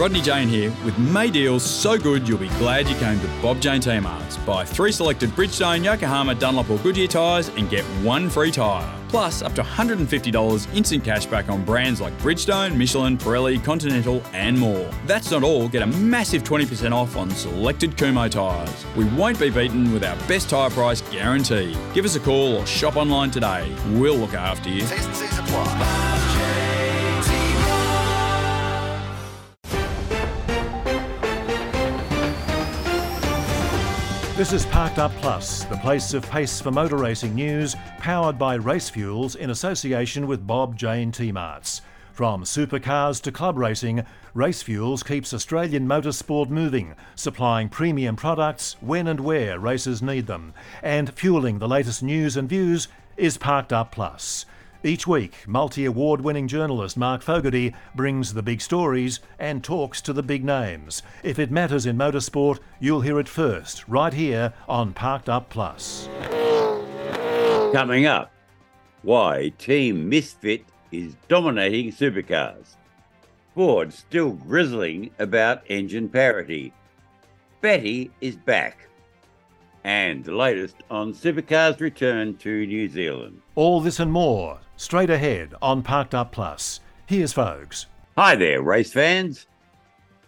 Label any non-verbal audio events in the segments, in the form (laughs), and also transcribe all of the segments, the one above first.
Rodney Jane here with May deals so good you'll be glad you came to Bob Jane T Marts. Buy three selected Bridgestone, Yokohama, Dunlop or Goodyear tyres and get one free tyre. Plus, up to $150 instant cash back on brands like Bridgestone, Michelin, Pirelli, Continental, and more. That's not all, get a massive 20% off on selected Kumho tyres. We won't be beaten with our best tyre price guarantee. Give us a call or shop online today. We'll look after you. This is Parked Up Plus, the place of pace for motor racing news, powered by Race Fuels in association with Bob Jane T Marts. From supercars to club racing, Race Fuels keeps Australian motorsport moving, supplying premium products when and where racers need them. And fueling the latest news and views is Parked Up Plus. Each week, multi award winning journalist Mark Fogarty brings the big stories and talks to the big names. If it matters in motorsport, you'll hear it first, right here on Parked Up Plus. Coming up, why Team Misfit is dominating supercars. Ford still grizzling about engine parity. Betty is back. And the latest on supercars' return to New Zealand. All this and more straight ahead on Parked Up Plus. Here's folks. Hi there, race fans.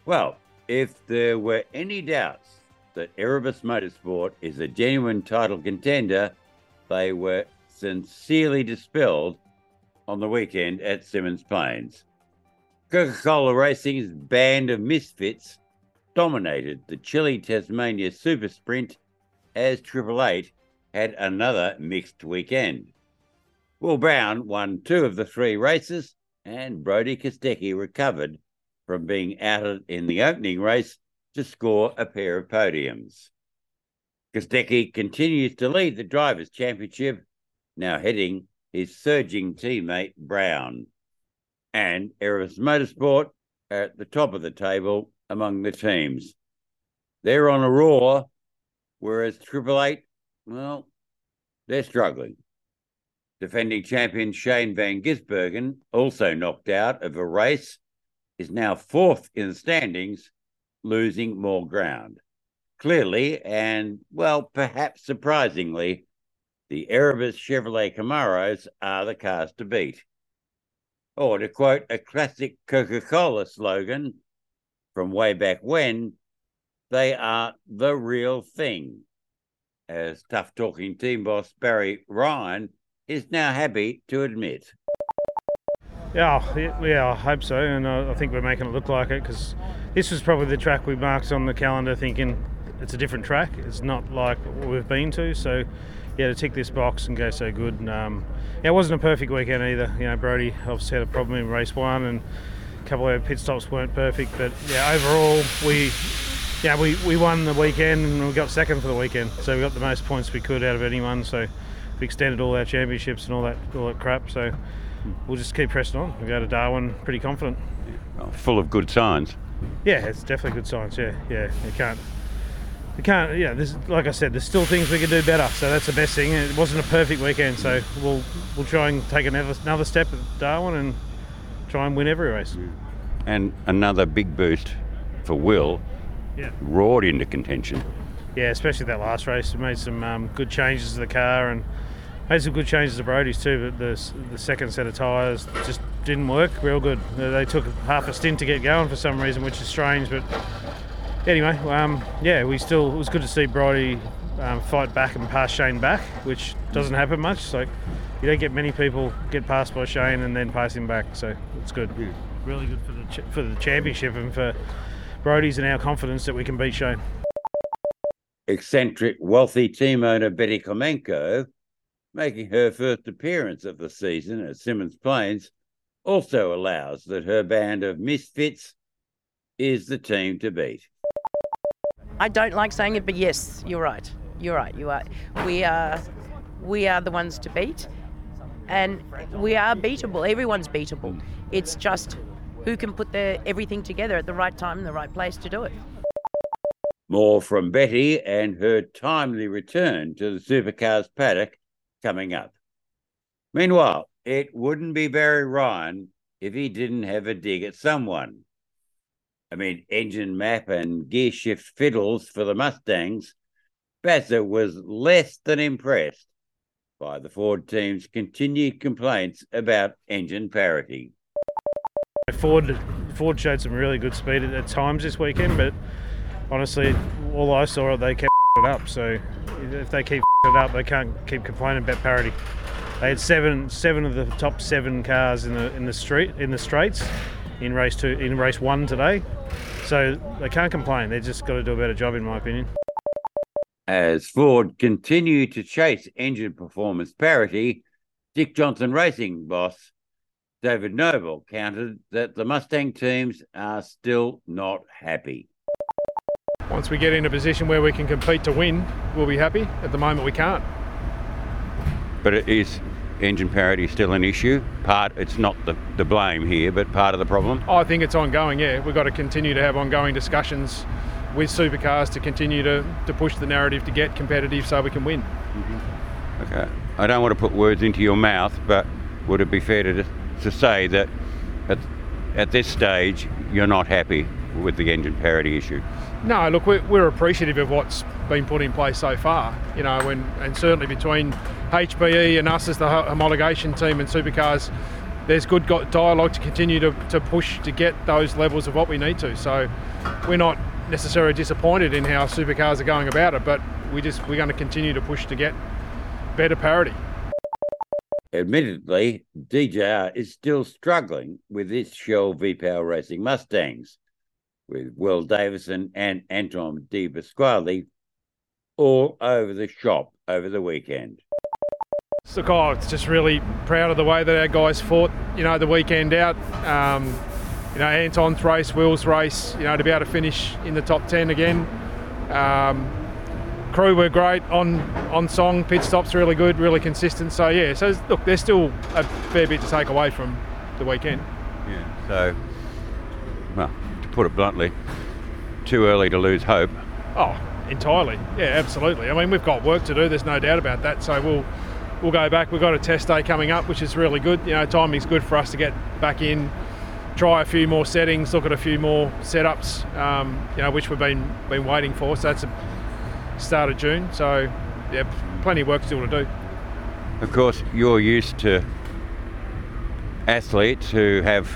Well, if there were any doubts that Erebus Motorsport is a genuine title contender, they were sincerely dispelled on the weekend at Symmons Plains. Coca Cola Racing's band of misfits dominated the chilly Tasmania Super Sprint as Triple Eight had another mixed weekend. Will Brown won two of the three races, and Brodie Kostecki recovered from being outed in the opening race to score a pair of podiums. Kostecki continues to lead the Drivers' Championship, now heading his surging teammate Brown. And Erebus Motorsport are at the top of the table among the teams. They're on a roar, whereas Triple Eight, well, they're struggling. Defending champion Shane Van Gisbergen, also knocked out of a race, is now fourth in the standings, losing more ground. Clearly, and well, perhaps surprisingly, the Erebus Chevrolet Camaros are the cars to beat. Oh, or to quote a classic Coca Cola slogan from way back when, they are the real thing. As tough talking team boss Barry Ryan is now happy to admit. Yeah, yeah, I hope so, and I think we're making it look like it because this was probably the track we marked on the calendar, thinking it's a different track. It's not like what we've been to, so yeah, to tick this box and go so good. And, um, yeah, it wasn't a perfect weekend either. You know, Brodie obviously had a problem in race one, and a couple of pit stops weren't perfect, but yeah, overall we. Yeah, we, we won the weekend and we got second for the weekend, so we got the most points we could out of anyone. So extended all our championships and all that all that crap. So we'll just keep pressing on. We go to Darwin pretty confident. Full of good signs. Yeah, it's definitely good signs. Yeah, yeah. You can't, you can't. Yeah, there's like I said, there's still things we can do better. So that's the best thing. It wasn't a perfect weekend, so we'll we'll try and take another another step at Darwin and try and win every race. And another big boost for Will. Yeah. Roared into contention. Yeah, especially that last race. We made some um, good changes to the car and made some good changes to Brodie's too. But the the second set of tyres just didn't work real good. They took half a stint to get going for some reason, which is strange. But anyway, um, yeah, we still it was good to see Brody um, fight back and pass Shane back, which doesn't happen much. Like you don't get many people get passed by Shane and then pass him back, so it's good. Really good for the ch- for the championship and for Brodie's and our confidence that we can beat Shane. Eccentric, wealthy team owner Betty Klimenko, making her first appearance of the season at Symmons Plains, also allows that her band of misfits is the team to beat. I don't like saying it, but yes, you're right. You're right. You are. We are. We are the ones to beat, and we are beatable. Everyone's beatable. It's just who can put their everything together at the right time in the right place to do it. More from Betty and her timely return to the supercars paddock coming up. Meanwhile, it wouldn't be Barry Ryan if he didn't have a dig at someone. I mean, engine map and gear shift fiddles for the Mustangs, Bassett was less than impressed by the Ford team's continued complaints about engine parity. Ford Ford showed some really good speed at times this weekend, but honestly, all I saw they kept it up. So if they keep it up, they can't keep complaining about parity. They had seven seven of the top seven cars in the in the street in the straights in race two in race one today. So they can't complain. They just got to do a better job, in my opinion. As Ford continue to chase engine performance parity, Dick Johnson Racing boss David Noble countered that the Mustang teams are still not happy. Once we get in a position where we can compete to win, we'll be happy. At the moment, we can't. But it is engine parity still an issue? Part, it's not the, the blame here, but part of the problem? I think it's ongoing, yeah. We've got to continue to have ongoing discussions with supercars to continue to, to push the narrative to get competitive so we can win. Mm-hmm. Okay. I don't want to put words into your mouth, but would it be fair to, to say that at, at this stage you're not happy with the engine parity issue? No, look, we're, we're appreciative of what's been put in place so far, you know, and, and certainly between HPE and us as the homologation team and supercars, there's good dialogue to continue to, to push to get those levels of what we need to. So we're not necessarily disappointed in how supercars are going about it, but we just we're going to continue to push to get better parity. Admittedly, DJR is still struggling with its Shell V-Power Racing Mustangs, with Will Davison and Anton De Pasquale all over the shop over the weekend. Look, oh, it's just really proud of the way that our guys fought, you know, the weekend out. Um, you know, Anton's race, Will's race, you know, to be able to finish in the top 10 again. Um, crew were great on on song, pit stops really good, really consistent. So yeah, so look, there's still a fair bit to take away from the weekend. Yeah. So, well, to put it bluntly, too early to lose hope. Oh, entirely. Yeah, absolutely. I mean, we've got work to do. There's no doubt about that. So we'll we'll go back. We've got a test day coming up, which is really good. You know, timing's good for us to get back in, try a few more settings, look at a few more setups. Um, you know, which we've been been waiting for. So that's a start of June. So yeah, plenty of work still to do. Of course, you're used to athletes who have,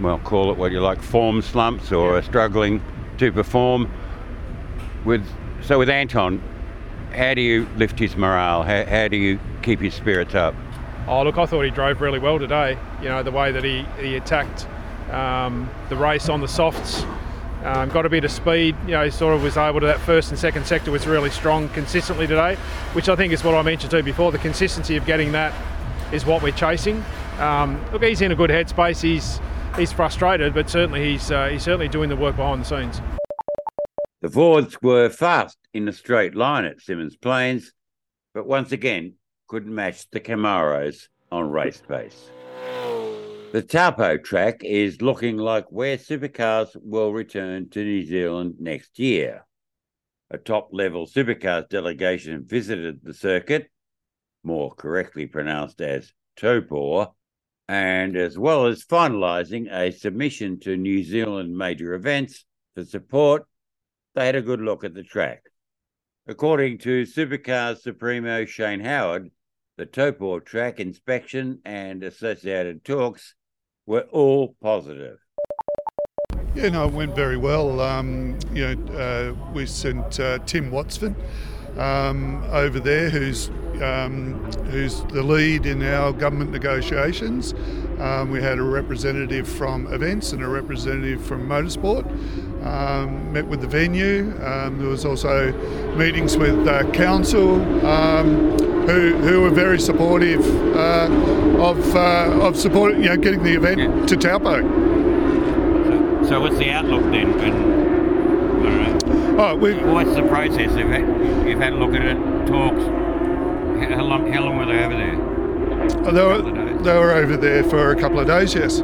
well, call it what you like, form slumps or yeah. are struggling to perform. With so with Anton, how do you lift his morale? How, how do you keep his spirits up? Oh, look, I thought he drove really well today. You know, the way that he, he attacked um, the race on the softs, um, got a bit of speed. You know, sort of was able to, that first and second sector was really strong consistently today, which I think is what I mentioned to you before. The consistency of getting that is what we're chasing. Um, look, he's in a good headspace. He's he's frustrated, but certainly he's uh, he's certainly doing the work behind the scenes. The Fords were fast in a straight line at Symmons Plains, but once again couldn't match the Camaros on race pace. The Taupo track is looking like where supercars will return to New Zealand next year. A top level supercars delegation visited the circuit, more correctly pronounced as Topor, and as well as finalising a submission to New Zealand major events for support they had a good look at the track. According to Supercars Supremo Shane Howard, the Topor track inspection and associated talks were all positive. Yeah, no, it went very well. Um, you know, uh, we sent uh, Tim Watsford um, over there, who's um, who's the lead in our government negotiations. Um, we had a representative from events and a representative from motorsport. Um, met with the venue. Um, there was also meetings with uh, council, um, who, who were very supportive uh, of uh, of support, you know, getting the event yeah. to Taupo. So, so, what's the outlook then? Oh, what's the process? You've had, you've had a look at it, talks. How long? How long were they over there? Oh, they were they were over there for a couple of days. Yes.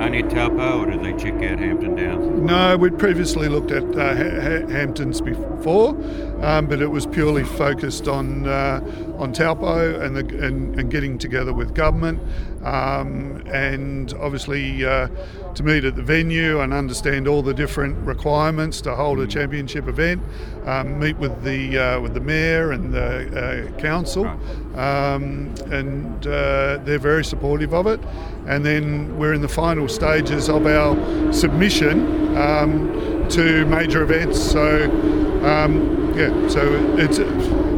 Only Taupo, or did they check out Hampton Downs? No, we'd previously looked at uh, ha- Hamptons before, um, but it was purely focused on uh, on Taupo and, the, and, and getting together with government, um, and obviously uh, to meet at the venue and understand all the different requirements to hold a championship event. Um, meet with the uh, with the mayor and the uh, council, um, and uh, they're very supportive of it. And then we're in the final stages of our submission um, to major events. So um, yeah, so it's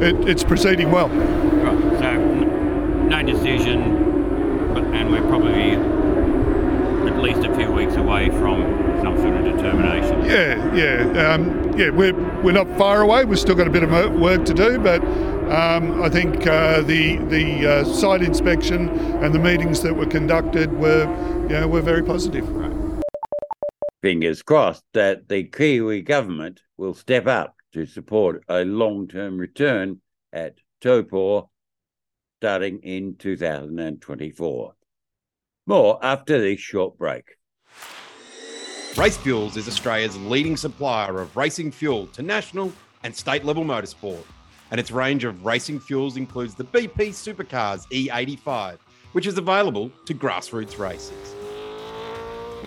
it, it's proceeding well. Right. So no decision, but and we're probably at least a few weeks away from some sort of determination. Yeah, yeah, um, yeah. We're we're not far away. We've still got a bit of work to do, but um, I think uh, the the uh, site inspection and the meetings that were conducted were, you know, were very positive. Right. Fingers crossed that the Kiwi government will step up to support a long-term return at Taupo starting in 2024. More after this short break. Race Fuels is Australia's leading supplier of racing fuel to national and state level motorsport. And its range of racing fuels includes the BP Supercars E85, which is available to grassroots races.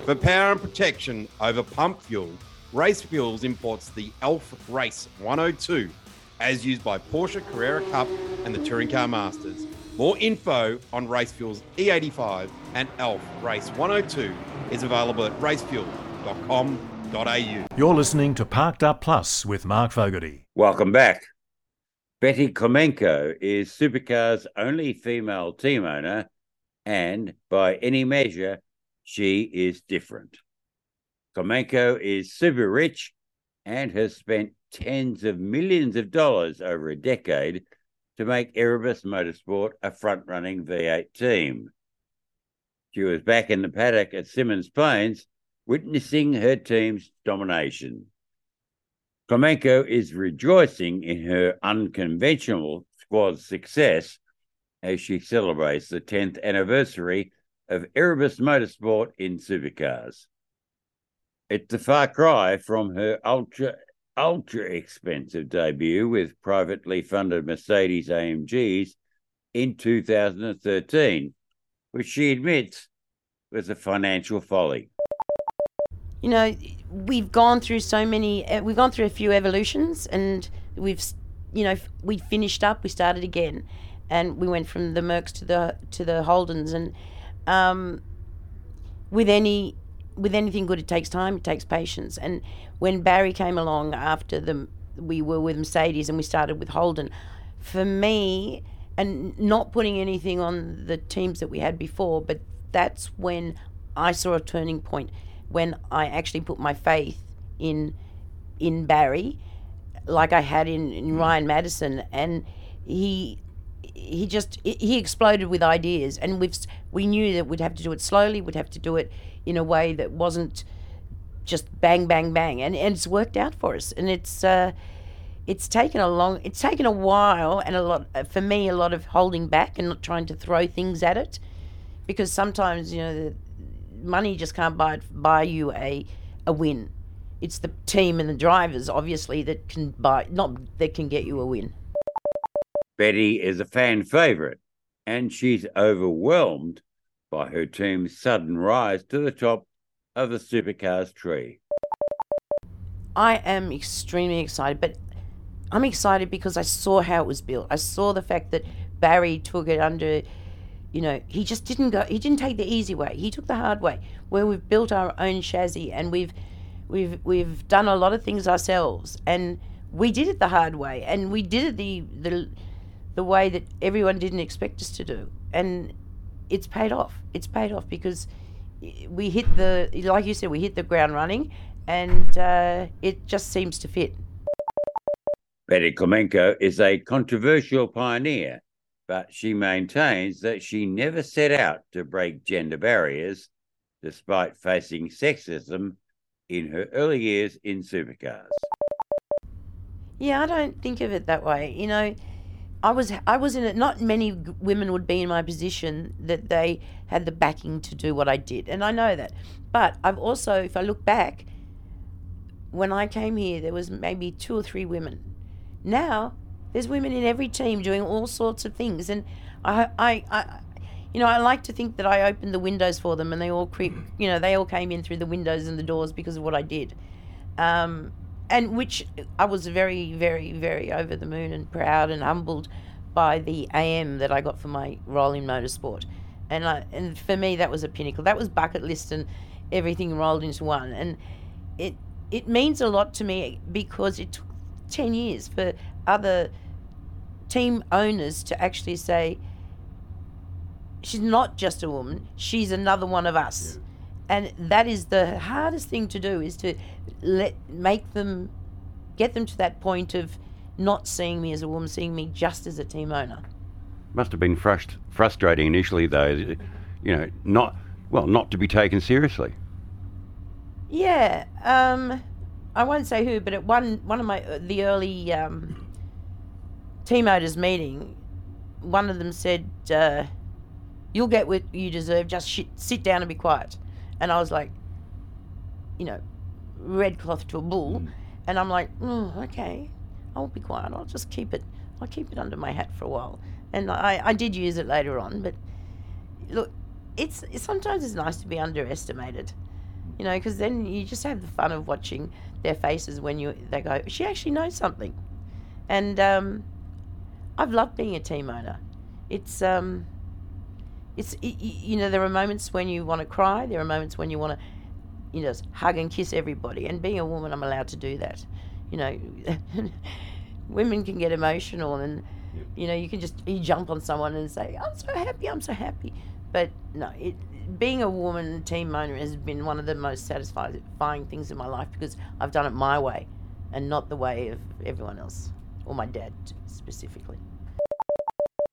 For power and protection over pump fuel, Race Fuels imports the ELF Race 102, as used by Porsche Carrera Cup and the Touring Car Masters. More info on Race Fuels E85 and ELF Race 102 is available at racefuel.com.au. You're listening to Parked Up Plus with Mark Fogarty. Welcome back. Betty Klimenko is Supercar's only female team owner, and by any measure, she is different. Klimenko is super rich and has spent tens of millions of dollars over a decade to make Erebus Motorsport a front running V8 team. She was back in the paddock at Symmons Plains, witnessing her team's domination. Klimenko is rejoicing in her unconventional squad's success as she celebrates the 10th anniversary of Erebus Motorsport in supercars. It's a far cry from her ultra ultra expensive debut with privately funded Mercedes AMGs in 2013, which she admits was a financial folly. You know, we've gone through so many, uh, we've gone through a few evolutions and we've, you know, we finished up, we started again. And we went from the Mercs to the to the Holdens, and um, with any with anything good, it takes time, it takes patience. And when Barry came along after the we were with Mercedes and we started with Holden, for me, and not putting anything on the teams that we had before, but that's when I saw a turning point when I actually put my faith in in Barry, like I had in, in mm. Ryan Madison, and he he just he exploded with ideas, and we've we knew that we'd have to do it slowly, we'd have to do it in a way that wasn't just bang bang bang and, and it's worked out for us and it's uh, it's taken a long it's taken a while and a lot for me a lot of holding back and not trying to throw things at it because sometimes you know the money just can't buy buy you a a win. It's the team and the drivers obviously that can buy not that can get you a win Betty is a fan favorite and she's overwhelmed by her team's sudden rise to the top of the supercars tree. I am extremely excited, but I'm excited because I saw how it was built. I saw the fact that Barry took it under, you know, he just didn't go. He didn't take the easy way. He took the hard way, where we've built our own chassis and we've, we've, we've done a lot of things ourselves, and we did it the hard way, and we did it the the, the way that everyone didn't expect us to do, and it's paid off. It's paid off because we hit the, like you said, we hit the ground running, and uh, it just seems to fit. Betty Klimenko is a controversial pioneer, but she maintains that she never set out to break gender barriers, despite facing sexism in her early years in supercars. Yeah, I don't think of it that way. You know, I was I was in it. Not many women would be in my position that they had the backing to do what I did, and I know that. But I've also, if I look back, when I came here, there was maybe two or three women. Now, There's women in every team doing all sorts of things, and I, I, I you know, I like to think that I opened the windows for them, and they all creep, you know, they all came in through the windows and the doors because of what I did, um, and which I was very, very, very over the moon and proud and humbled by the AM that I got for my role in motorsport, and I, and for me that was a pinnacle. That was bucket list and everything rolled into one, and it it means a lot to me because it took ten years for other team owners to actually say she's not just a woman she's another one of us yeah. And that is the hardest thing to do is to let make them get them to that point of not seeing me as a woman seeing me just as a team owner must have been frust- frustrating initially though you know not well not to be taken seriously yeah um i won't say who but at one one of my the early um team owners meeting, one of them said, uh, "You'll get what you deserve. Just shit, sit down and be quiet." And I was like, you know, red cloth to a bull, mm. and I'm like, mm, "Okay, I'll be quiet. I'll just keep it. I'll keep it under my hat for a while." And I, I did use it later on, but look, it's, it's sometimes it's nice to be underestimated, you know, because then you just have the fun of watching their faces when you they go, "She actually knows something," and um, I've loved being a team owner. It's um, it's it, you know there are moments when you want to cry. There are moments when you want to, you know, hug and kiss everybody. And being a woman, I'm allowed to do that. You know, (laughs) women can get emotional, and you know you can just you jump on someone and say, "I'm so happy, I'm so happy." But no, it, being a woman team owner has been one of the most satisfying things in my life because I've done it my way, and not the way of everyone else or my dad specifically.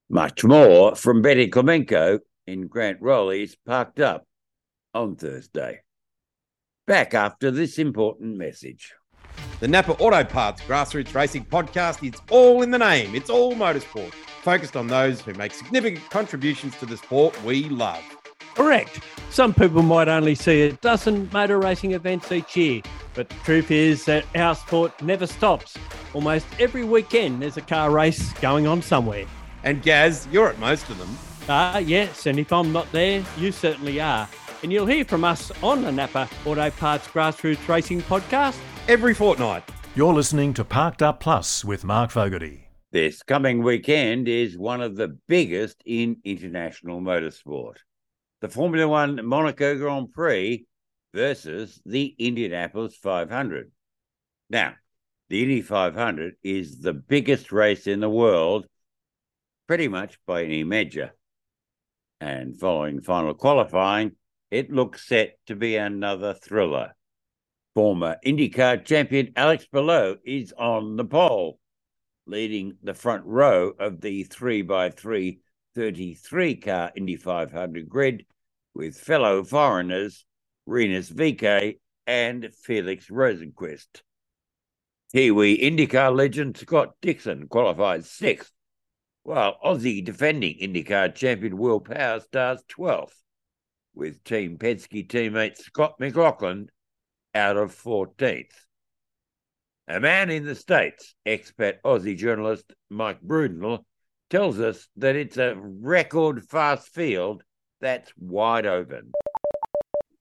Much more from Betty Klimenko in Grant Rowley's parked up on Thursday. Back after this important message. The Napa Auto Parts Grassroots Racing Podcast is all in the name. It's all motorsport, focused on those who make significant contributions to the sport we love. Correct. Some people might only see a dozen motor racing events each year, but the truth is that our sport never stops. Almost every weekend there's a car race going on somewhere. And Gaz, you're at most of them. Ah, uh, yes, and if I'm not there, you certainly are. And you'll hear from us on the Napa Auto Parts Grassroots Racing Podcast every fortnight. You're listening to Parked Up Plus with Mark Fogarty. This coming weekend is one of the biggest in international motorsport. The Formula One Monaco Grand Prix versus the Indianapolis 500. Now, the Indy 500 is the biggest race in the world, pretty much by any measure. And following final qualifying, it looks set to be another thriller. Former IndyCar champion Alex Palou is on the pole, leading the front row of the 3x3 33 car Indy 500 grid with fellow foreigners Rinus VeeKay and Felix Rosenqvist. Kiwi IndyCar legend Scott Dixon qualified sixth, while Aussie defending IndyCar champion Will Power starts 12th, with Team Penske teammate Scott McLaughlin out of 14th. A man in the States, expat Aussie journalist Mike Brudenell, tells us that it's a record fast field that's wide open.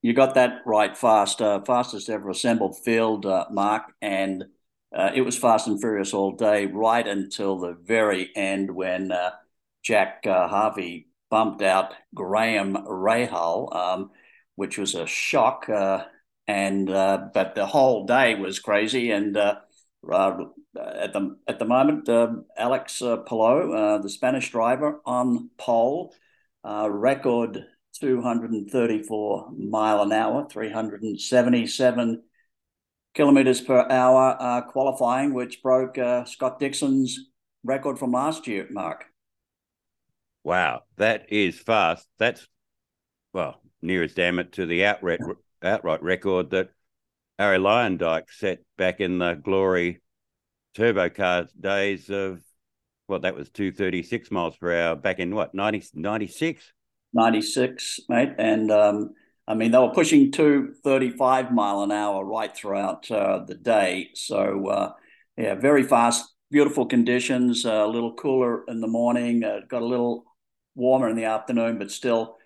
You got that right fast, uh, fastest ever assembled field, uh, Mark, and uh, it was fast and furious all day, right until the very end when uh, Jack uh, Harvey bumped out Graham Rahal, um, which was a shock. Uh, and but the whole day was crazy, and at the at the moment, Alex Palou, the Spanish driver, on pole uh, record 234 mile an hour, 377 kilometers per hour uh, qualifying, which broke uh, Scott Dixon's record from last year, Mark. Wow, that is fast. That's, well, nearest damn it to the outright, outright record that Arie Luyendyk set back in the glory turbo car days of what that was 236 miles per hour back in what 90, 96 96 mate and um, i mean they were pushing 235 mile an hour right throughout uh, the day so uh, yeah very fast beautiful conditions, uh, a little cooler in the morning, uh, got a little warmer in the afternoon, but still,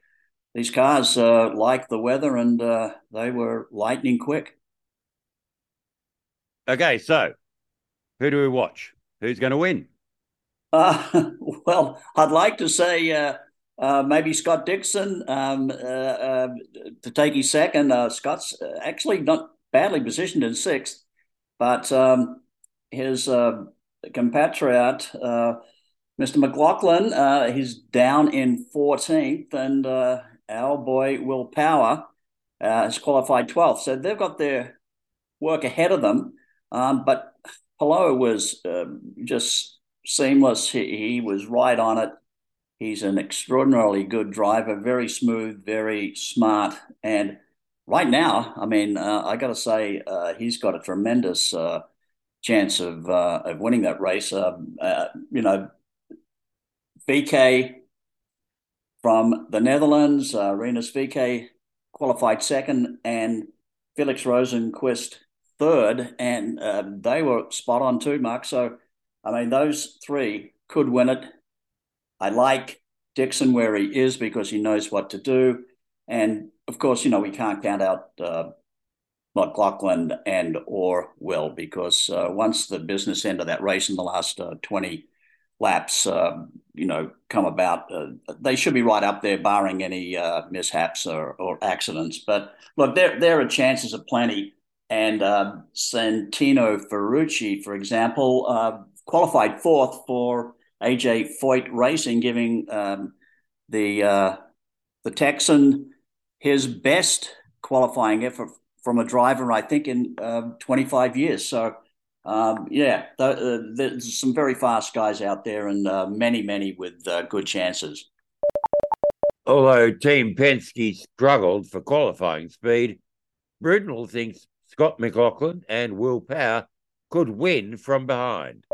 these cars uh, like the weather and uh, they were lightning quick. Okay, so who do we watch? Who's going to win? Uh, (laughs) well, I'd like to say uh, uh, maybe Scott Dixon um, uh, uh, to take his second. Uh, Scott's actually not badly positioned in sixth, but um, his compatriot, Mr. McLaughlin, he's down in 14th, and our boy Will Power has qualified 12th. So they've got their work ahead of them. Um, but Palou was just seamless. He, he was right on it He's an extraordinarily good driver, very smooth, very smart. And right now, I mean, uh, I got to say, uh, he's got a tremendous uh, chance of uh, of winning that race. Um, uh, you know, VeeKay from the Netherlands, uh, Rinus VeeKay qualified second, and Felix Rosenqvist third, and uh, they were spot on too, Mark. So, I mean, those three could win it. I like Dixon where he is because he knows what to do. And of course, you know, we can't count out uh, McLaughlin and or Will because uh, once the business end of that race in the last uh, 20 laps, uh, you know, come about, uh, they should be right up there, barring any uh, mishaps or, or accidents. But look, there, there are chances of plenty. And Santino Ferrucci, for example, qualified fourth for AJ Foyt Racing, giving um, the uh, the Texan his best qualifying effort from a driver, I think, in uh, 25 years. So, um, yeah, th- uh, there's some very fast guys out there, and uh, many, many with uh, good chances. Although Team Penske struggled for qualifying speed, Brudenell thinks Scott McLaughlin and Will Power could win from behind.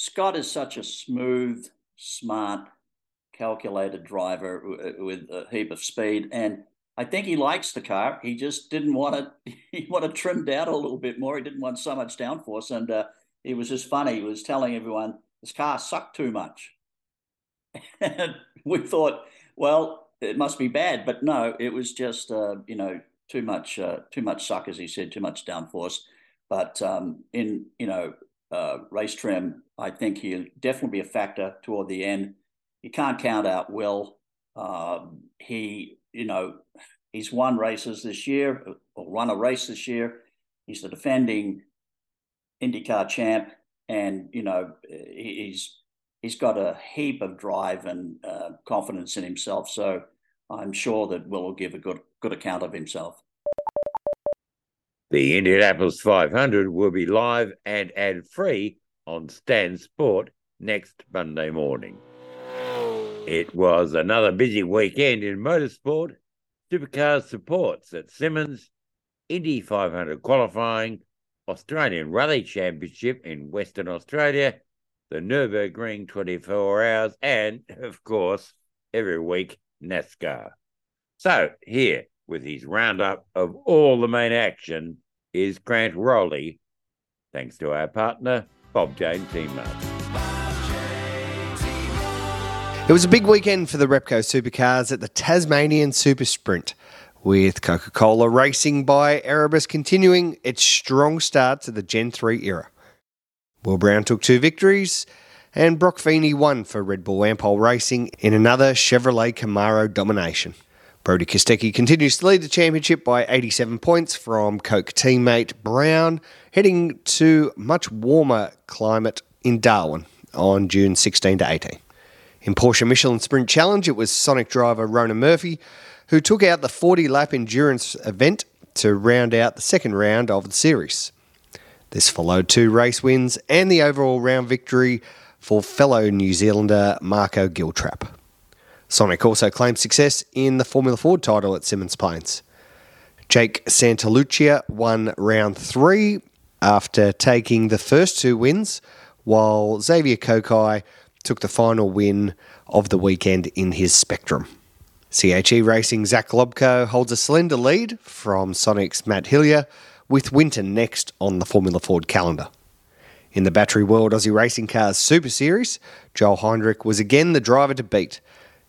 Scott is such a smooth, smart, calculated driver with a heap of speed, and I think he likes the car. He just didn't want it. (laughs) He wanted trimmed out a little bit more. He didn't want so much downforce, and uh, it was just funny. He was telling everyone this car sucked too much, (laughs) and we thought, well, it must be bad, but no, it was just uh, you know too much uh, too much suck, as he said, too much downforce. But um, in you know uh, race trim, I think he'll definitely be a factor toward the end. You can't count out Will. Uh, he, you know, he's won races this year or run a race this year. He's the defending IndyCar champ, and you know he's he's got a heap of drive and uh, confidence in himself. So I'm sure that Will will give a good good account of himself. The Indianapolis 500 will be live and ad free on Stan Sport next Monday morning. It was another busy weekend in motorsport. Supercars supports at Symmons, Indy 500 qualifying, Australian Rally Championship in Western Australia, the Nürburgring 24 hours, and, of course, every week, NASCAR. So, here with his roundup of all the main action is Grant Rowley, thanks to our partner, Bob Jane Team It was a big weekend for the Repco supercars at the Tasmanian Super Sprint, with Coca Cola Racing by Erebus continuing its strong start to the Gen 3 era. Will Brown took two victories, and Broc Feeney won for Red Bull Ampol Racing in another Chevrolet Camaro domination. Brodie Kostecki continues to lead the championship by 87 points from Coke teammate Brown, heading to much warmer climate in Darwin on June 16 to 18. In Porsche Michelin Sprint Challenge, it was Sonic driver Rona Murphy who took out the 40 lap endurance event to round out the second round of the series. This followed two race wins and the overall round victory for fellow New Zealander Marco Giltrap. Sonic also claimed success in the Formula Ford title at Symmons Plains. Jake Santalucia won round three after taking the first two wins, while Xavier Kokai took the final win of the weekend in his Spectrum. CHE Racing Zach Lobko holds a slender lead from Sonic's Matt Hillier, with Winton next on the Formula Ford calendar. In the Battery World Aussie Racing Cars Super Series, Joel Heinrich was again the driver to beat.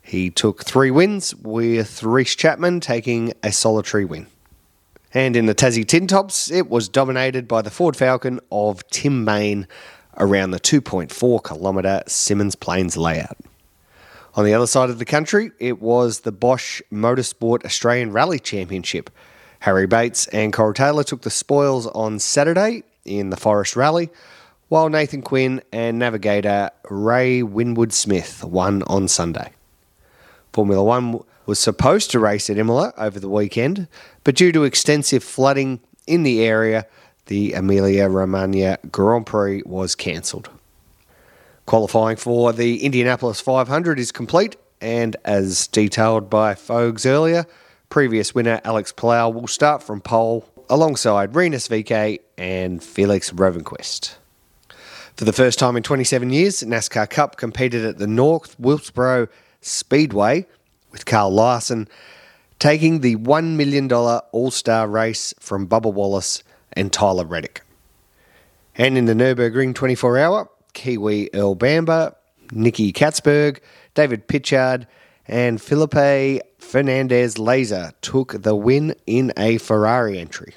He took three wins, with Reese Chapman taking a solitary win. And in the Tassie Tin Tops, it was dominated by the Ford Falcon of Tim Main around the 2.4 kilometre Symmons Plains layout. On the other side of the country, it was the Bosch Motorsport Australian Rally Championship. Harry Bates and Coral Taylor took the spoils on Saturday in the Forest Rally, while Nathan Quinn and navigator Ray Winwood Smith won on Sunday. Formula One was supposed to race at Imola over the weekend, but due to extensive flooding in the area, the Emilia Romagna Grand Prix was cancelled. Qualifying for the Indianapolis 500 is complete, and as detailed by Fogues earlier, previous winner Alex Palou will start from pole alongside Rinus VeeKay and Felix Rosenqvist. For the first time in 27 years, NASCAR Cup competed at the North Wilkesboro Speedway, with Kyle Larson taking the $1 million All Star race from Bubba Wallace and Tyler Reddick. And in the Nürburgring 24 hour, Kiwi Earl Bamber, Nicky Catsburg, David Pittard, and Felipe Fernandez Laser took the win in a Ferrari entry.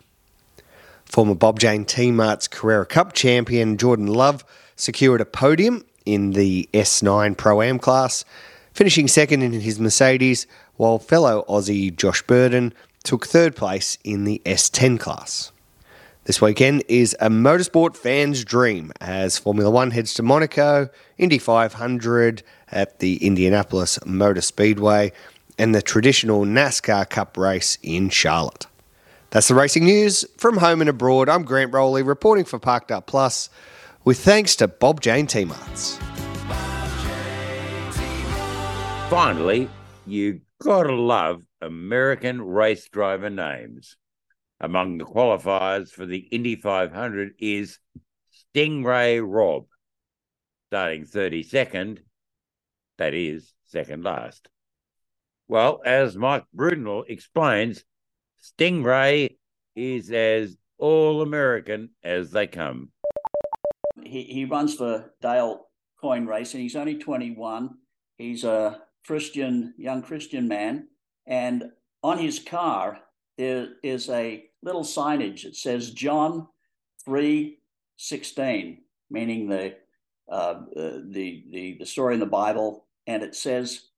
Former Bob Jane T Marts Carrera Cup champion Jordan Love secured a podium in the S9 Pro Am class, finishing second in his Mercedes, while fellow Aussie Josh Burdon took third place in the S10 class. This weekend is a motorsport fan's dream as Formula One heads to Monaco, Indy 500 at the Indianapolis Motor Speedway, and the traditional NASCAR Cup race in Charlotte. That's the racing news from home and abroad. I'm Grant Rowley reporting for Parked Up Plus, with thanks to Bob Jane T Marts. Finally, you gotta love American race driver names. Among the qualifiers for the Indy 500 is Stingray Robb, starting 32nd, that is, second last. Well, as Mike Brudenell explains, Stingray is as all American as they come. He, he runs for Dale Coyne Racing. He's only 21. He's a Christian, young Christian man. And on his car, there is a little signage that says John 3:16, meaning the, uh, the the the story in the Bible, and it says,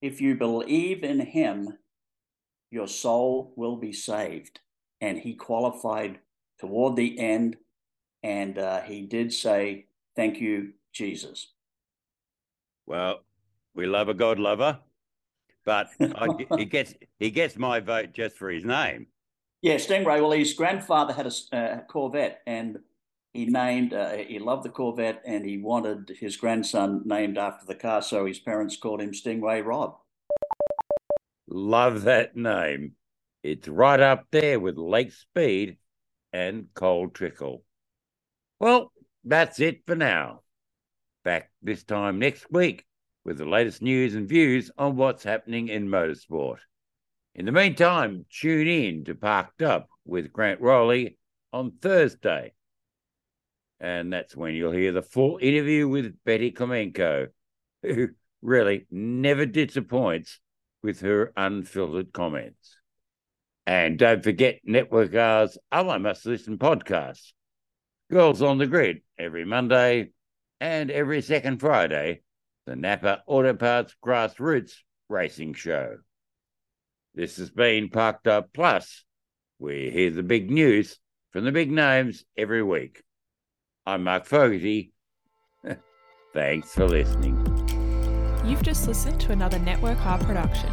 "If you believe in Him, your soul will be saved." And he qualified toward the end, and uh, he did say, "Thank you, Jesus." Well, we love a God lover, but (laughs) I, he gets he gets my vote just for his name. Yeah, Stingray. Well, his grandfather had a uh, Corvette, and he named. Uh, he loved the Corvette, and he wanted his grandson named after the car. So his parents called him Stingray Robb. Love that name. It's right up there with Lake Speed and Cold Trickle. Well, that's it for now. Back this time next week with the latest news and views on what's happening in motorsport. In the meantime, tune in to Parked Up with Grant Rowley on Thursday. And that's when you'll hear the full interview with Betty Klimenko, who really never disappoints with her unfiltered comments. And don't forget Network R's other must listen podcast, Girls on the Grid every Monday and every second Friday, the Napa Auto Parts Grassroots Racing Show. This has been Parked Up Plus. We hear the big news from the big names every week. I'm Mark Fogarty. (laughs) Thanks for listening. You've just listened to another Network R production.